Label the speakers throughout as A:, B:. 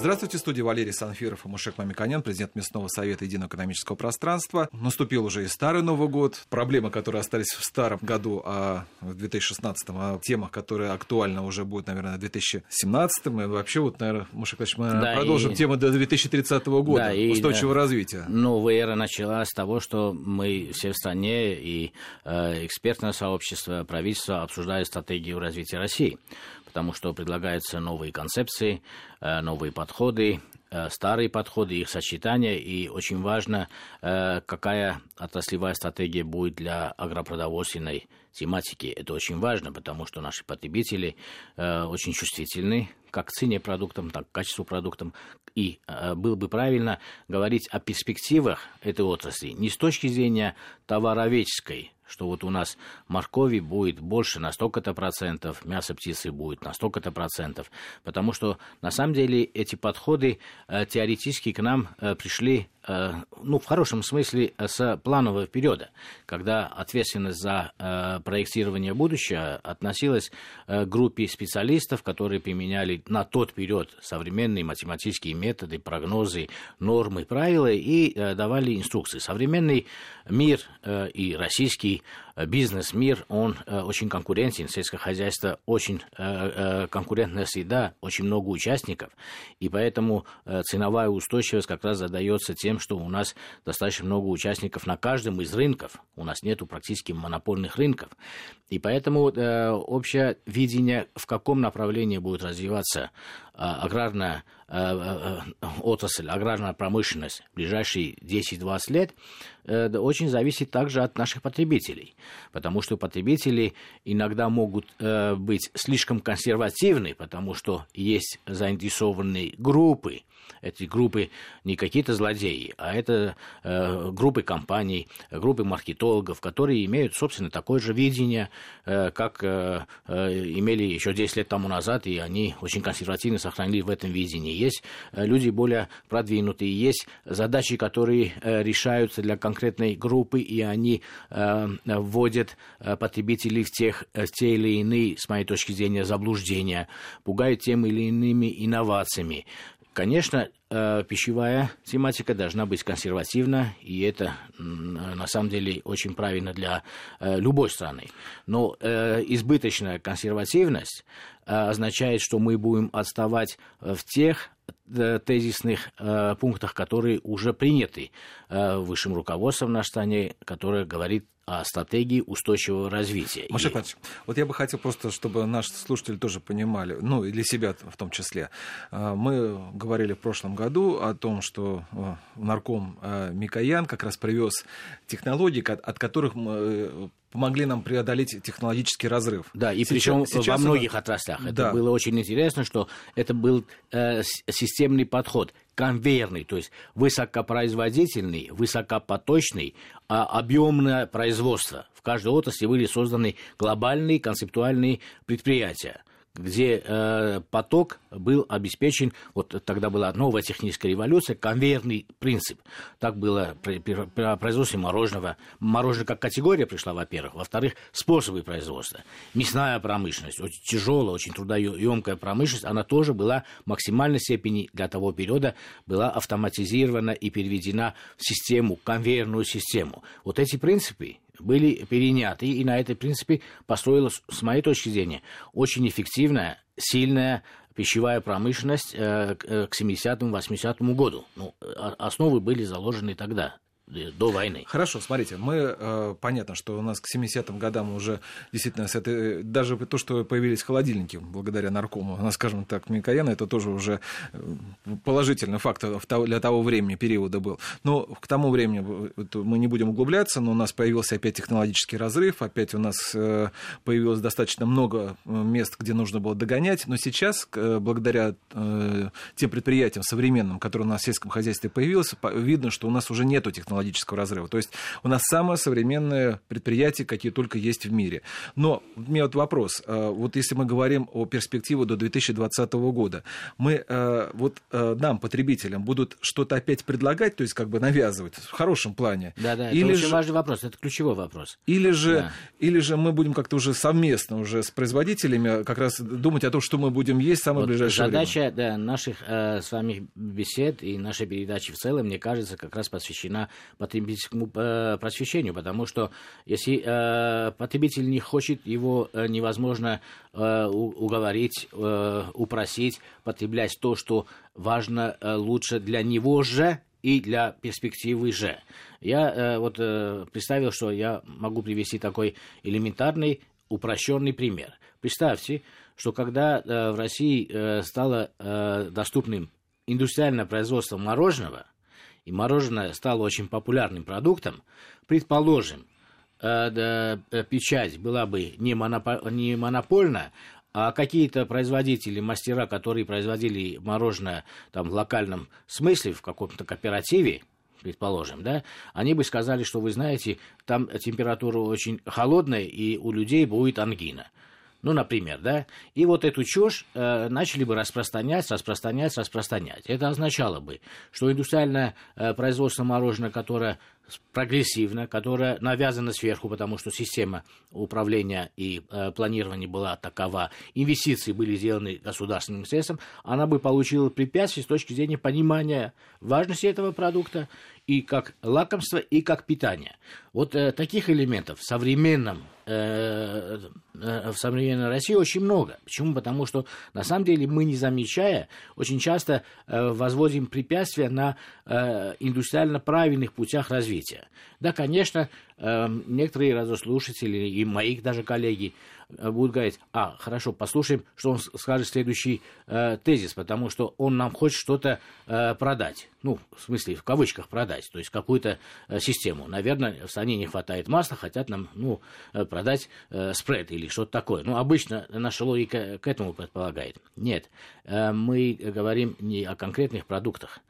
A: Здравствуйте, студия Валерий Санфиров и Мушек Мамиконян, президент Местного совета Единого экономического пространства. Наступил уже и старый Новый год. Проблемы, которые остались в старом году, а в 2016, о темах, которые актуальны уже будут, наверное, в 2017. И вообще, вот, наверное, Мушек мы да, продолжим и... тему до 2030 года да, и, устойчивого да, развития.
B: Новая эра началась с того, что мы все в стране и э, экспертное сообщество, правительство обсуждают стратегию развития России потому что предлагаются новые концепции, э, новые подходы, э, старые подходы, их сочетание, и очень важно, э, какая отраслевая стратегия будет для агропродовольственной тематики. Это очень важно, потому что наши потребители очень чувствительны как к цене продуктам, так и к качеству продуктам. И было бы правильно говорить о перспективах этой отрасли не с точки зрения товароведческой, что вот у нас моркови будет больше на столько-то процентов, мясо птицы будет на столько-то процентов, потому что на самом деле эти подходы э, теоретически к нам э, пришли ну, в хорошем смысле, э, с планового периода, когда ответственность за э, проектирование будущего относилась к группе специалистов, которые применяли на тот период современные математические методы, прогнозы, нормы, правила и давали инструкции. Современный мир и российский бизнес-мир, он очень конкурентен, сельское хозяйство очень конкурентная среда, очень много участников, и поэтому ценовая устойчивость как раз задается тем, что у нас достаточно много участников на каждом из рынков. У нас нету практически монопольных рынков. И поэтому э, общее видение, в каком направлении будет развиваться э, аграрная э, э, отрасль, аграрная промышленность в ближайшие 10-20 лет, э, очень зависит также от наших потребителей. Потому что потребители иногда могут э, быть слишком консервативны, потому что есть заинтересованные группы, эти группы не какие-то злодеи, а это э, группы компаний, группы маркетологов, которые имеют, собственно, такое же видение, э, как э, э, имели еще 10 лет тому назад, и они очень консервативно сохранили в этом видении. Есть э, люди более продвинутые, есть задачи, которые э, решаются для конкретной группы, и они вводят потребителей в, тех, в те или иные, с моей точки зрения, заблуждения, пугают тем или иными инновациями. Конечно, э, пищевая тематика должна быть консервативна, и это на самом деле очень правильно для э, любой страны. Но э, избыточная консервативность означает, что мы будем отставать в тех тезисных пунктах, которые уже приняты высшим руководством на стране, которое говорит о стратегии устойчивого развития.
A: Маша и... Иванович, вот я бы хотел просто, чтобы наши слушатели тоже понимали, ну и для себя в том числе. А, мы говорили в прошлом году о том, что а, нарком Микоян как раз привез технологии, от которых э, помогли нам преодолеть технологический разрыв.
B: Да, и причем во многих она... отраслях. Это да. было очень интересно, что это был э, системный подход конвейерный, то есть высокопроизводительный, высокопоточный, а объемное производство. В каждой отрасли были созданы глобальные концептуальные предприятия где э, поток был обеспечен, вот тогда была новая техническая революция, конвейерный принцип. Так было при, при, при производстве мороженого. Мороженое как категория пришла, во-первых. Во-вторых, способы производства. Мясная промышленность, очень тяжелая, очень трудоемкая промышленность, она тоже была в максимальной степени для того периода была автоматизирована и переведена в систему, конвейерную систему. Вот эти принципы были переняты, и на этой принципе построилась, с моей точки зрения, очень эффективная, сильная пищевая промышленность э, к 70-80 э, году. Ну, основы были заложены тогда до войны.
A: Хорошо, смотрите, мы, э, понятно, что у нас к 70-м годам уже действительно с этой, даже то, что появились холодильники благодаря наркому, ну, скажем так, Микояна, это тоже уже э, положительный факт для того времени, периода был. Но к тому времени мы не будем углубляться, но у нас появился опять технологический разрыв, опять у нас э, появилось достаточно много мест, где нужно было догонять, но сейчас, благодаря тем предприятиям современным, которые у нас в сельском хозяйстве появилось, видно, что у нас уже нету технологий технологического разрыва. То есть у нас самое современное предприятие, какие только есть в мире. Но у меня вот вопрос. Вот если мы говорим о перспективе до 2020 года, мы вот нам, потребителям, будут что-то опять предлагать, то есть как бы навязывать в хорошем плане?
B: Да, да, или это же... очень важный вопрос, это ключевой вопрос.
A: Или же, да. или же мы будем как-то уже совместно уже с производителями как раз думать о том, что мы будем есть в самое вот ближайшее
B: задача,
A: время.
B: Да, наших э, с вами бесед и нашей передачи в целом, мне кажется, как раз посвящена потребительскому э, просвещению, потому что если э, потребитель не хочет, его э, невозможно э, уговорить, упросить потреблять то, что важно лучше для него же и для перспективы же. Я вот представил, что я могу привести такой элементарный, упрощенный пример. Представьте, что когда в России стало доступным индустриальное производство мороженого, и мороженое стало очень популярным продуктом, предположим, э, э, печать была бы не, монопо- монопольна, а какие-то производители, мастера, которые производили мороженое там, в локальном смысле, в каком-то кооперативе, предположим, да, они бы сказали, что вы знаете, там температура очень холодная, и у людей будет ангина. Ну, например, да. И вот эту чушь э, начали бы распространять, распространять, распространять. Это означало бы, что индустриальное э, производство мороженого, которое прогрессивно, которая навязана сверху, потому что система управления и э, планирования была такова, инвестиции были сделаны государственным средством, она бы получила препятствие с точки зрения понимания важности этого продукта и как лакомство, и как питание. Вот э, таких элементов в современном э, э, в современной России очень много. Почему? Потому что на самом деле мы, не замечая, очень часто э, возводим препятствия на э, индустриально правильных путях развития. Да, конечно, э, некоторые радиослушатели и моих даже коллеги Э, будут говорить, а, хорошо, послушаем, что он скажет следующий э, тезис, потому что он нам хочет что-то э, продать. Ну, в смысле, в кавычках продать, то есть какую-то э, систему. Наверное, в стране не хватает масла, хотят нам, ну, э, продать э, спред или что-то такое. Ну, обычно наша логика к этому предполагает. Нет, э, мы говорим не о конкретных продуктах.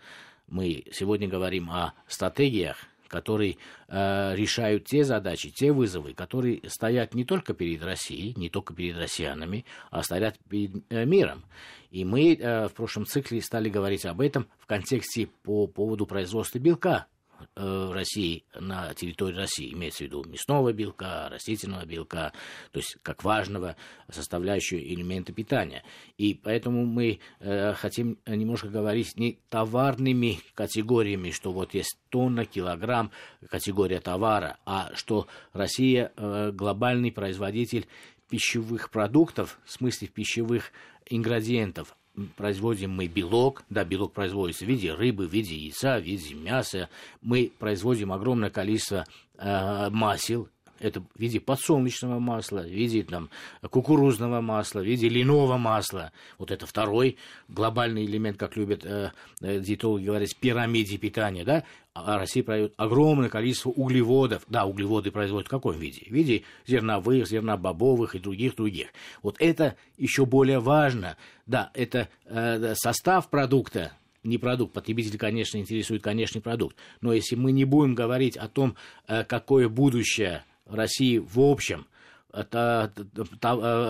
B: Мы сегодня говорим о стратегиях, которые э, решают те задачи, те вызовы, которые стоят не только перед Россией, не только перед россиянами, а стоят перед э, миром. И мы э, в прошлом цикле стали говорить об этом в контексте по поводу производства белка России на территории России, имеется в виду мясного белка, растительного белка, то есть как важного составляющего элемента питания. И поэтому мы э, хотим немножко говорить не товарными категориями, что вот есть тонна, килограмм, категория товара, а что Россия э, глобальный производитель пищевых продуктов, в смысле пищевых ингредиентов, производим мы белок, да, белок производится в виде рыбы, в виде яйца, в виде мяса. Мы производим огромное количество э, масел, это в виде подсолнечного масла, в виде там, кукурузного масла, в виде льняного масла. Вот это второй глобальный элемент, как любят э, э диетологи говорить, пирамиде питания. Да? А Россия производит огромное количество углеводов. Да, углеводы производят в каком виде? В виде зерновых, зернобобовых и других-других. Вот это еще более важно. Да, это э, состав продукта, не продукт. Потребитель, конечно, интересует конечный продукт. Но если мы не будем говорить о том, э, какое будущее России в общем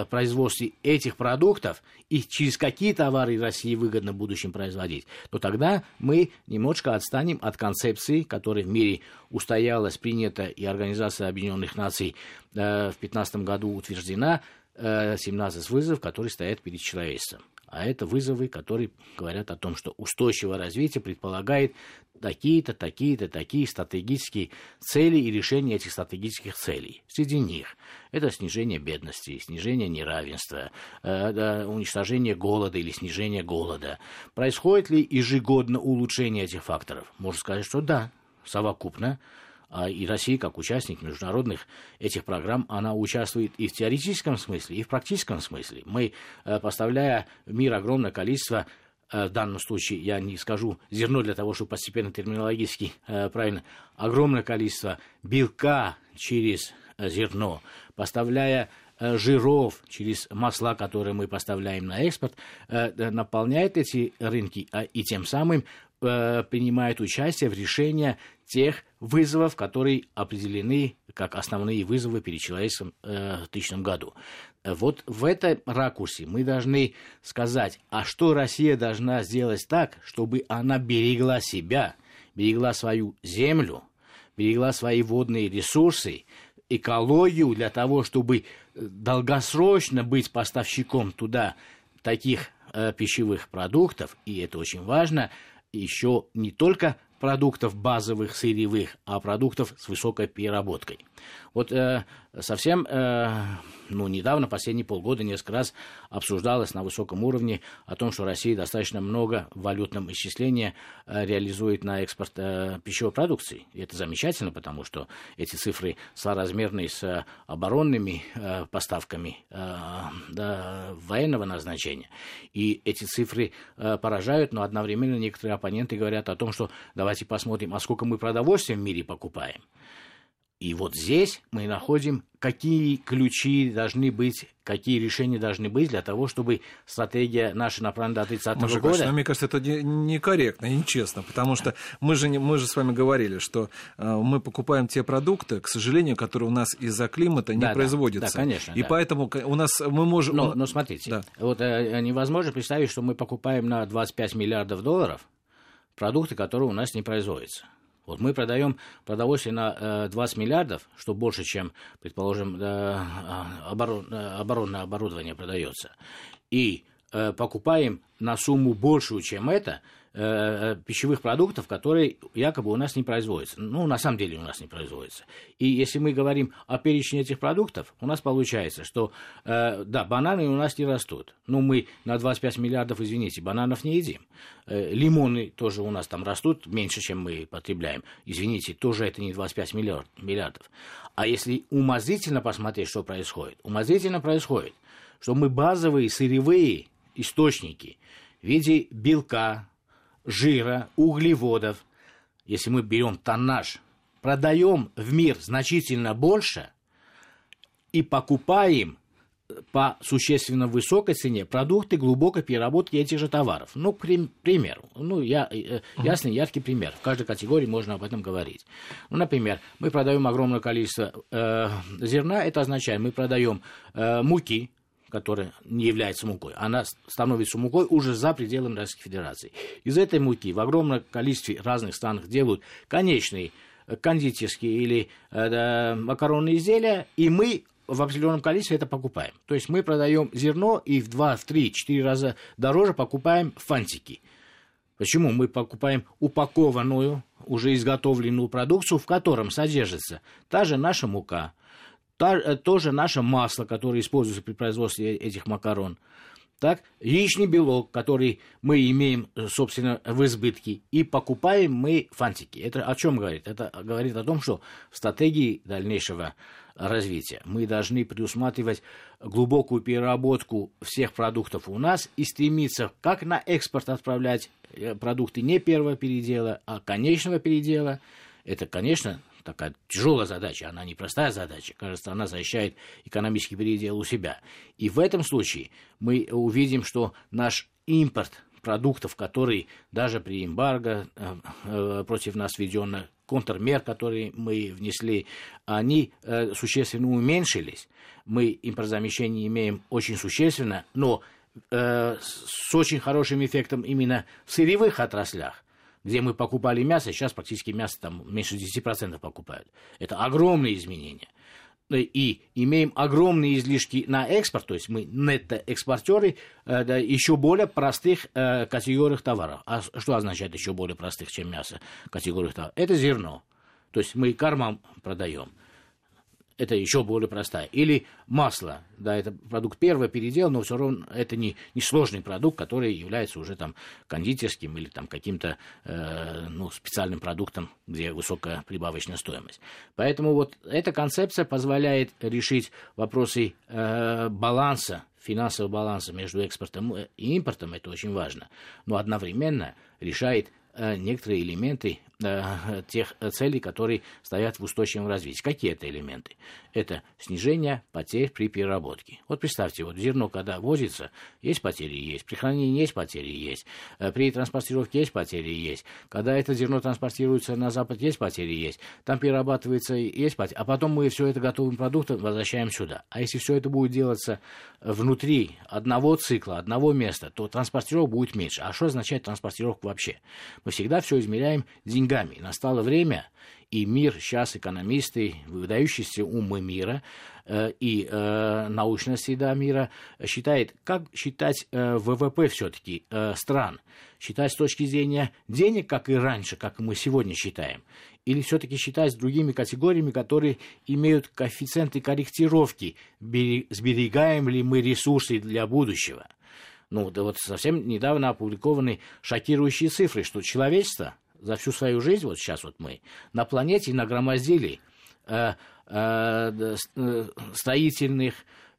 B: производстве этих продуктов и через какие товары России выгодно в будущем производить, то тогда мы немножко отстанем от концепции, которая в мире устоялась, принята и Организация Объединенных Наций э, в 2015 году утверждена, э, 17 вызовов, которые стоят перед человечеством. А это вызовы, которые говорят о том, что устойчивое развитие предполагает такие-то, такие-то, такие стратегические цели и решение этих стратегических целей. Среди них это снижение бедности, снижение неравенства, э, уничтожение голода или снижение голода. Происходит ли ежегодно улучшение этих факторов? Можно сказать, что да, совокупно и Россия, как участник международных этих программ, она участвует и в теоретическом смысле, и в практическом смысле. Мы, э, поставляя в мир огромное количество э, в данном случае я не скажу зерно для того, чтобы постепенно терминологически э, правильно, огромное количество белка через зерно, поставляя жиров через масла, которые мы поставляем на экспорт, наполняет эти рынки а, и тем самым принимает участие в решении тех вызовов, которые определены как основные вызовы перед человечеством э, в тысячном году. Вот в этом ракурсе мы должны сказать, а что Россия должна сделать так, чтобы она берегла себя, берегла свою землю, берегла свои водные ресурсы, экологию для того, чтобы э, долгосрочно быть поставщиком туда таких э, пищевых продуктов, и это очень важно, еще не только продуктов базовых сырьевых, а продуктов с высокой переработкой. Вот э, совсем э, ну, недавно, последние полгода, несколько раз обсуждалось на высоком уровне о том, что Россия достаточно много в валютном исчислении э, реализует на экспорт э, пищевой продукции. И это замечательно, потому что эти цифры соразмерны с оборонными э, поставками э, да, военного назначения. И эти цифры э, поражают, но одновременно некоторые оппоненты говорят о том, что давайте посмотрим, а сколько мы продовольствия в мире покупаем. И вот здесь мы находим, какие ключи должны быть, какие решения должны быть для того, чтобы стратегия наша направлена до 30 -го года... Конечно,
A: мне кажется, это некорректно и нечестно, потому что мы же, мы же с вами говорили, что э, мы покупаем те продукты, к сожалению, которые у нас из-за климата не
B: да,
A: производятся.
B: Да, да, конечно.
A: И
B: да.
A: поэтому у нас мы можем...
B: Но, но смотрите, да. вот э, невозможно представить, что мы покупаем на 25 миллиардов долларов продукты, которые у нас не производятся. Вот мы продаем продовольствие на э, 20 миллиардов, что больше, чем, предположим, э, э, оборонное оборудование продается. И э, покупаем на сумму большую, чем это, Э, пищевых продуктов, которые якобы у нас не производятся. Ну, на самом деле у нас не производятся. И если мы говорим о перечне этих продуктов, у нас получается, что, э, да, бананы у нас не растут. Ну, мы на 25 миллиардов, извините, бананов не едим. Э, лимоны тоже у нас там растут меньше, чем мы потребляем. Извините, тоже это не 25 миллиард, миллиардов. А если умозрительно посмотреть, что происходит, умозрительно происходит, что мы базовые сырьевые источники в виде белка, жира, углеводов, если мы берем тоннаж, продаем в мир значительно больше и покупаем по существенно высокой цене продукты глубокой переработки этих же товаров. Ну, к примеру, ну, я, э, ясный, яркий пример. В каждой категории можно об этом говорить. Ну, например, мы продаем огромное количество э, зерна, это означает, мы продаем э, муки, которая не является мукой, она становится мукой уже за пределами Российской Федерации. Из этой муки в огромном количестве разных стран делают конечные э, кондитерские или э, макаронные изделия, и мы в определенном количестве это покупаем. То есть мы продаем зерно и в 2, в 3, 4 раза дороже покупаем фантики. Почему? Мы покупаем упакованную, уже изготовленную продукцию, в котором содержится та же наша мука, Та, э, тоже наше масло, которое используется при производстве этих макарон. Так, яичный белок, который мы имеем, э, собственно, в избытке, и покупаем мы фантики. Это о чем говорит? Это говорит о том, что в стратегии дальнейшего развития мы должны предусматривать глубокую переработку всех продуктов у нас и стремиться как на экспорт отправлять э, продукты не первого передела, а конечного передела. Это, конечно, такая тяжелая задача, она непростая задача. Каждая страна защищает экономический передел у себя. И в этом случае мы увидим, что наш импорт продуктов, которые даже при эмбарго э, э, против нас введено, контрмер, которые мы внесли, они э, существенно уменьшились. Мы импортозамещение имеем очень существенно, но с очень хорошим эффектом именно в сырьевых отраслях где мы покупали мясо, сейчас практически мясо там меньше 10% покупают. Это огромные изменения. И имеем огромные излишки на экспорт, то есть мы нетто-экспортеры э, да, еще более простых э, категориях товаров. А что означает еще более простых, чем мясо категориях товаров? Это зерно. То есть мы кормам продаем это еще более простая. Или масло, да, это продукт первого передела, но все равно это не, не сложный продукт, который является уже там кондитерским или там каким-то э, ну, специальным продуктом, где высокая прибавочная стоимость. Поэтому вот эта концепция позволяет решить вопросы э, баланса финансового баланса между экспортом и импортом, это очень важно, но одновременно решает э, некоторые элементы тех целей, которые стоят в устойчивом развитии. Какие это элементы? Это снижение потерь при переработке. Вот представьте, вот зерно, когда возится, есть потери, есть. При хранении есть потери, есть. Э, при транспортировке есть потери, есть. Когда это зерно транспортируется на Запад, есть потери, есть. Там перерабатывается, есть потери. А потом мы все это готовым продуктом возвращаем сюда. А если все это будет делаться внутри одного цикла, одного места, то транспортировок будет меньше. А что означает транспортировка вообще? Мы всегда все измеряем деньгами. Настало время, и мир, сейчас экономисты, выдающиеся умы мира э, и э, научная среда мира считает, как считать э, ВВП все-таки э, стран, считать с точки зрения денег, как и раньше, как мы сегодня считаем, или все-таки считать с другими категориями, которые имеют коэффициенты корректировки, сберегаем ли мы ресурсы для будущего. Ну, да вот совсем недавно опубликованы шокирующие цифры, что человечество за всю свою жизнь, вот сейчас вот мы, на планете нагромоздили э, э, э строительных,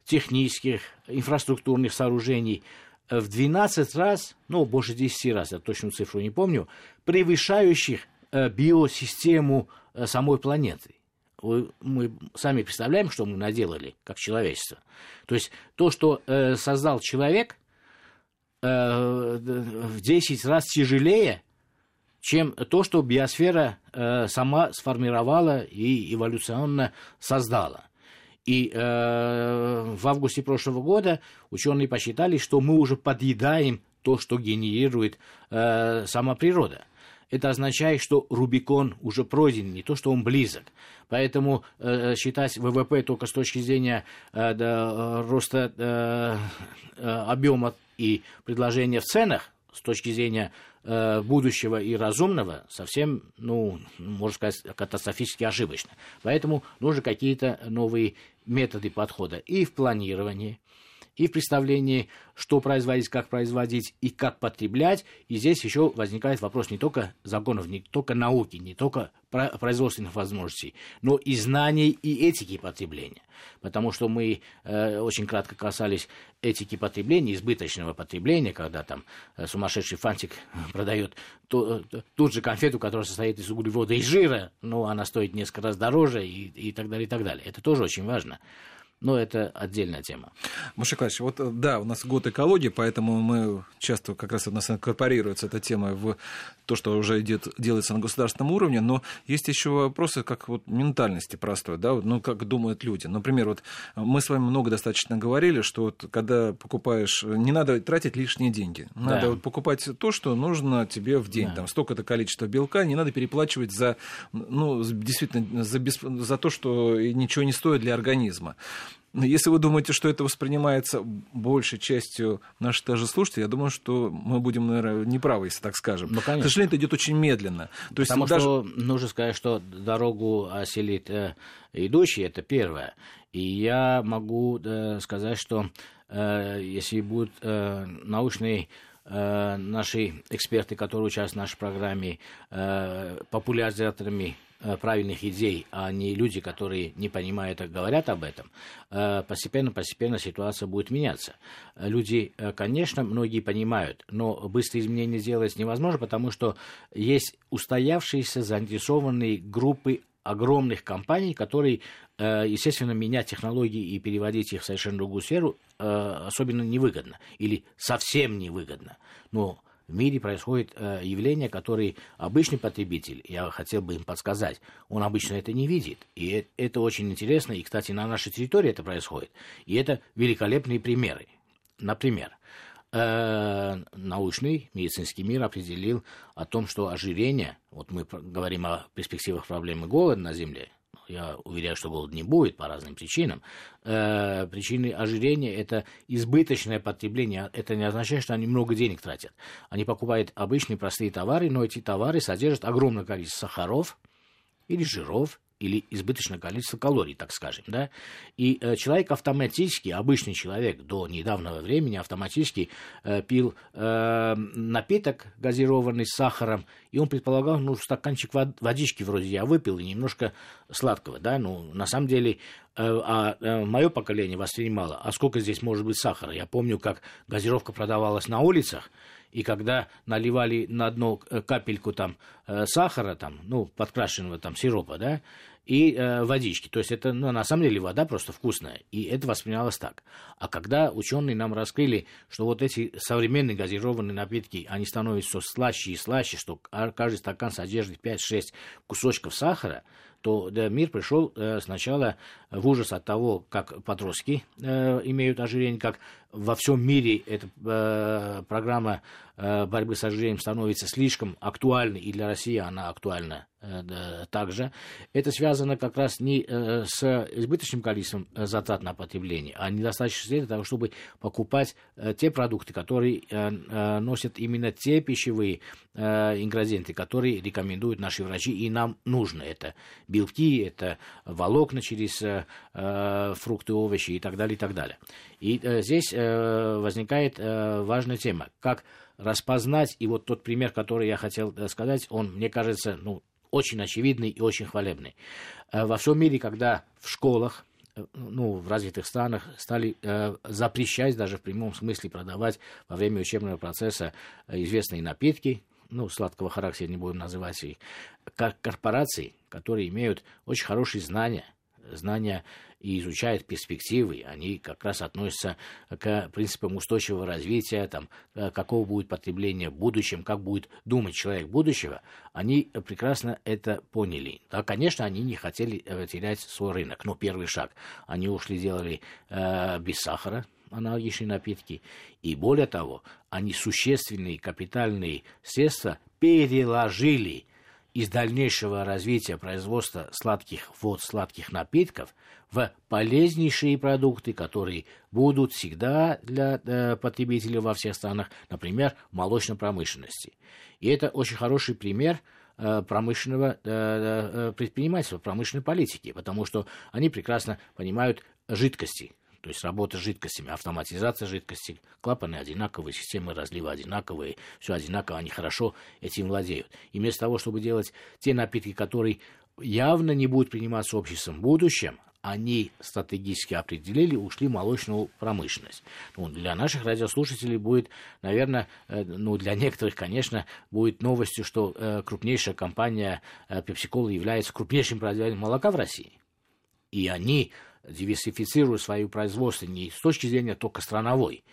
B: технических, инфраструктурных сооружений в 12 раз, ну, больше 10 раз, я точную цифру не помню, превышающих э, биосистему э, самой планеты. Мы сами представляем, что мы наделали как человечество. То есть то, что э, создал человек, э, в 10 раз тяжелее, чем то, что биосфера э, сама сформировала и эволюционно создала. И э, в августе прошлого года ученые посчитали, что мы уже подъедаем то, что генерирует э, сама природа. Это означает, что Рубикон уже пройден, не то, что он близок. Поэтому э, считать ВВП только с точки зрения э, да, роста э, э, объема и предложения в ценах, с точки зрения будущего и разумного совсем, ну, можно сказать, катастрофически ошибочно. Поэтому нужны какие-то новые методы подхода и в планировании, и в представлении, что производить, как производить и как потреблять. И здесь еще возникает вопрос не только законов, не только науки, не только производственных возможностей, но и знаний и этики потребления. Потому что мы э, очень кратко касались этики потребления, избыточного потребления, когда там э, сумасшедший фантик продает ту, э, ту же конфету, которая состоит из углевода и жира, но она стоит несколько раз дороже и, и так далее, и так далее. Это тоже очень важно но это отдельная тема.
A: Маша Клач, вот э, да, у нас год экологии, поэтому мы часто как раз у нас инкорпорируется эта тема в то, что уже идет, делается на государственном уровне, но есть еще вопросы как вот ментальности простой, да, ну как думают люди. Например, вот мы с вами много достаточно говорили, что вот когда покупаешь, не надо тратить лишние деньги, надо да. вот покупать то, что нужно тебе в день, да. там столько-то количество белка, не надо переплачивать за, ну действительно за, бесп... за то, что ничего не стоит для организма. Если вы думаете, что это воспринимается большей частью наших даже слушателей, я думаю, что мы будем, наверное, неправы, если так скажем. Ну, конечно. К сожалению, это идет очень медленно.
B: То есть Потому даже... что нужно сказать, что дорогу осилит э, идущий, это первое. И я могу э, сказать, что э, если будут э, научные э, наши эксперты, которые участвуют в нашей программе, э, популяризаторами правильных идей, а не люди, которые не понимают и говорят об этом, постепенно-постепенно э, ситуация будет меняться. Люди, э, конечно, многие понимают, но быстрые изменения сделать невозможно, потому что есть устоявшиеся заинтересованные группы огромных компаний, которые, естественно, менять технологии и переводить их в совершенно другую сферу особенно невыгодно или совсем невыгодно. Но в мире происходит э, явление, которое обычный потребитель, я хотел бы им подсказать, он обычно это не видит. И это очень интересно, и, кстати, на нашей территории это происходит. И это великолепные примеры. Например, э, научный медицинский мир определил о том, что ожирение, вот мы говорим о перспективах проблемы голода на Земле, я уверяю, что голода не будет по разным причинам. Э, причины ожирения – это избыточное потребление. Это не означает, что они много денег тратят. Они покупают обычные простые товары, но эти товары содержат огромное количество сахаров или жиров, или избыточное количество калорий, так скажем, да, и э, человек автоматически, обычный человек до недавнего времени автоматически э, пил э, напиток газированный с сахаром, и он предполагал, ну, стаканчик водички вроде я выпил и немножко сладкого, да, ну, на самом деле а мое поколение воспринимало, а сколько здесь может быть сахара. Я помню, как газировка продавалась на улицах, и когда наливали на дно капельку там сахара, там, ну, подкрашенного там сиропа, да, и э, водички. То есть это, ну, на самом деле, вода просто вкусная. И это воспринималось так. А когда ученые нам раскрыли, что вот эти современные газированные напитки, они становятся все слаще и слаще, что каждый стакан содержит 5-6 кусочков сахара, то да, мир пришел э, сначала в ужас от того, как подростки э, имеют ожирение, как во всем мире эта э, программа э, борьбы с ожирением становится слишком актуальной, и для России она актуальна э, также. Это связано как раз не э, с избыточным количеством э, затрат на потребление, а недостаточно для того, чтобы покупать э, те продукты, которые э, э, носят именно те пищевые э, ингредиенты, которые рекомендуют наши врачи, и нам нужно. Это белки, это волокна через э, э фрукты, овощи и так далее, и так далее. И э, здесь э, возникает э, важная тема, как распознать, и вот тот пример, который я хотел э, сказать, он, мне кажется, ну, очень очевидный и очень хвалебный. Э, во всем мире, когда в школах, э, ну, в развитых странах стали э, запрещать даже в прямом смысле продавать во время учебного процесса известные напитки, ну, сладкого характера не будем называть их, корпорации, которые имеют очень хорошие знания, знания и изучают перспективы, они как раз относятся к принципам устойчивого развития, там, э, какого будет потребление в будущем, как будет думать человек будущего, они прекрасно это поняли. Да, конечно, они не хотели э, терять свой рынок, но первый шаг они ушли, делали э, без сахара, аналогичные напитки. И более того, они существенные капитальные средства переложили из дальнейшего развития производства сладких вод, сладких напитков в полезнейшие продукты, которые будут всегда для э, потребителей во всех странах, например, молочной промышленности. И это очень хороший пример э, промышленного э, э предпринимательства, промышленной политики, потому что они прекрасно понимают жидкости, то есть работа с жидкостями, автоматизация жидкостей, клапаны одинаковые, системы разлива одинаковые, все одинаково, они хорошо этим владеют. И вместо того, чтобы делать те напитки, которые явно не будут приниматься обществом в будущем, они стратегически определили, ушли в молочную промышленность. Ну, для наших радиослушателей будет, наверное, э, ну, для некоторых, конечно, будет новостью, что э, крупнейшая компания э, PepsiCo является крупнейшим производителем молока в России. И они диверсифицируют свое производство не с точки зрения только страновой.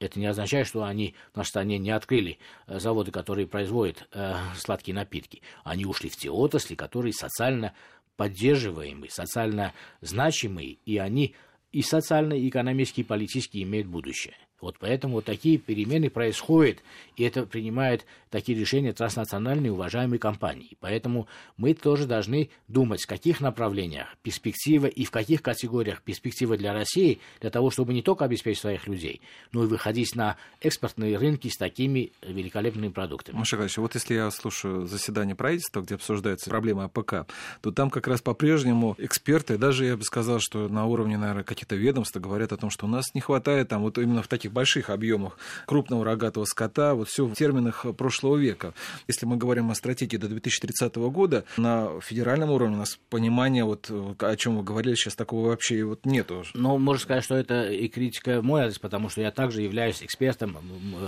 B: Это не означает, что они в нашей стране не открыли э, заводы, которые производят э, сладкие напитки. Они ушли в те отрасли, которые социально поддерживаемые, социально значимые, и они и социально, и экономически, и политически имеют будущее. Вот поэтому вот такие перемены происходят, и это принимают такие решения транснациональные уважаемые компании. Поэтому мы тоже должны думать, в каких направлениях перспектива и в каких категориях перспектива для России, для того, чтобы не только обеспечить своих людей, но и выходить на экспортные рынки с такими великолепными продуктами.
A: Маша Ильич, вот если я слушаю заседание правительства, где обсуждаются проблемы АПК, то там как раз по-прежнему эксперты, даже я бы сказал, что на уровне, наверное, каких-то ведомств говорят о том, что у нас не хватает там вот именно в таких больших объемах крупного рогатого скота, вот все в терминах прошлого века. Если мы говорим о стратегии до 2030 года, на федеральном уровне у нас понимания, вот, о чем вы говорили сейчас, такого вообще вот нету.
B: Ну, можно сказать, что это и критика в мой адрес, потому что я также являюсь экспертом,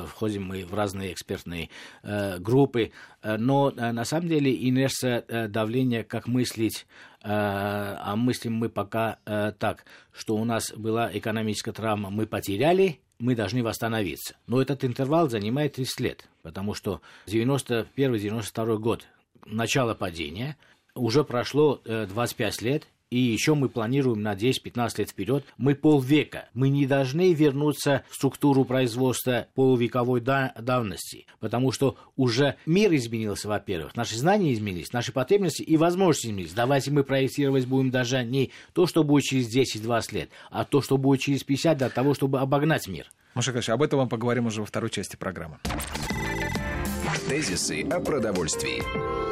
B: входим мы в разные экспертные э, группы, э, но э, на самом деле инерция э, давления, как мыслить э, а мыслим мы пока э, так, что у нас была экономическая травма, мы потеряли, мы должны восстановиться. Но этот интервал занимает 30 лет, потому что 91-92 год, начало падения, уже прошло 25 э, лет, и еще мы планируем на 10-15 лет вперед. Мы полвека. Мы не должны вернуться в структуру производства полувековой да- давности, потому что уже мир изменился, во-первых, наши знания изменились, наши потребности и возможности изменились. Давайте мы проектировать будем даже не то, что будет через 10-20 лет, а то, что будет через 50 для того, чтобы обогнать мир.
A: Маша Каша, об этом мы поговорим уже во второй части программы.
C: Тезисы о продовольствии.